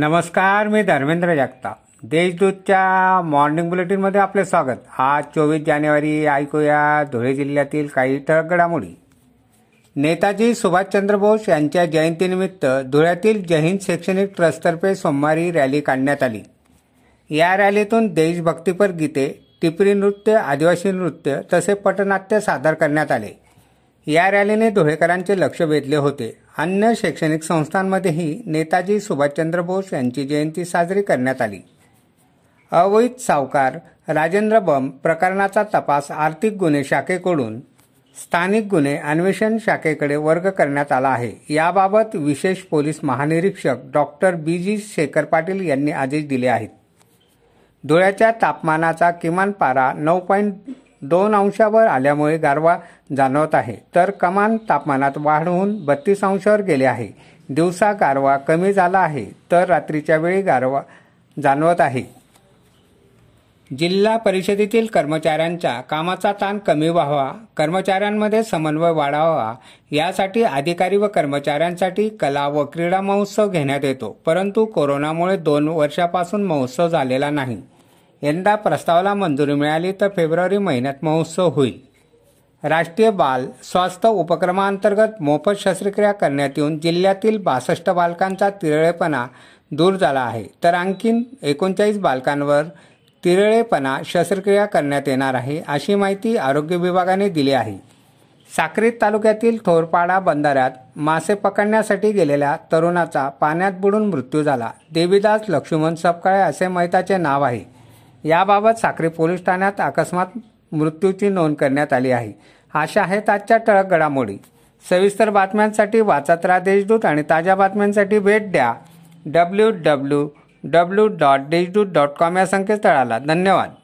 नमस्कार मी धर्मेंद्र जगताप देशदूतच्या मॉर्निंग बुलेटिनमध्ये आपले स्वागत आज चोवीस जानेवारी ऐकूया धुळे जिल्ह्यातील काही ठळक घडामोडी नेताजी सुभाषचंद्र बोस यांच्या जयंतीनिमित्त धुळ्यातील जैन शैक्षणिक ट्रस्टतर्फे सोमवारी रॅली काढण्यात आली या रॅलीतून देशभक्तीपर गीते टिपरी नृत्य आदिवासी नृत्य तसे पटनाट्य सादर करण्यात आले या रॅलीने धुळेकरांचे लक्ष वेधले होते अन्य शैक्षणिक संस्थांमध्येही नेताजी सुभाषचंद्र बोस यांची जयंती साजरी करण्यात आली अवैध सावकार राजेंद्र बम प्रकरणाचा तपास आर्थिक गुन्हे शाखेकडून स्थानिक गुन्हे अन्वेषण शाखेकडे वर्ग करण्यात आला आहे याबाबत विशेष पोलीस महानिरीक्षक doctor B G Shekhar Patil यांनी आदेश दिले आहेत धुळ्याच्या तापमानाचा किमान पारा नऊ पॉईंट दोन अंशावर आल्यामुळे गारवा जाणवत आहे तर कमान तापमानात वाढ होऊन बत्तीस अंशावर गेले आहे दिवसा गारवा कमी झाला आहे तर रात्रीच्या वेळी गारवा जाणवत आहे जिल्हा परिषदेतील कर्मचाऱ्यांच्या कामाचा ताण कमी व्हावा कर्मचाऱ्यांमध्ये समन्वय वाढावा यासाठी अधिकारी व कर्मचाऱ्यांसाठी कला व क्रीडा महोत्सव घेण्यात येतो परंतु कोरोनामुळे दोन वर्षापासून महोत्सव झालेला नाही यंदा प्रस्तावाला मंजुरी मिळाली तर फेब्रुवारी महिन्यात महोत्सव होईल राष्ट्रीय बाल स्वास्थ्य उपक्रमाअंतर्गत मोफत शस्त्रक्रिया करण्यात येऊन जिल्ह्यातील बासष्ट बालकांचा तिरळेपणा दूर झाला आहे तर आणखीन एकोणचाळीस बालकांवर तिरळेपणा शस्त्रक्रिया करण्यात येणार आहे अशी माहिती आरोग्य विभागाने दिली आहे साक्रीत तालुक्यातील थोरपाडा बंधाऱ्यात मासे पकडण्यासाठी गेलेल्या तरुणाचा पाण्यात बुडून मृत्यू झाला देवीदास लक्ष्मण सपकाळे असे मैताचे नाव आहे याबाबत साक्री पोलीस ठाण्यात अकस्मात मृत्यूची नोंद करण्यात आली आहे अशा आहेत आजच्या टळक घडामोडी सविस्तर बातम्यांसाठी वाचत राहा देशदूत आणि ताज्या बातम्यांसाठी भेट द्या W W W dot Deshdoot dot com या संकेतस्थळाला धन्यवाद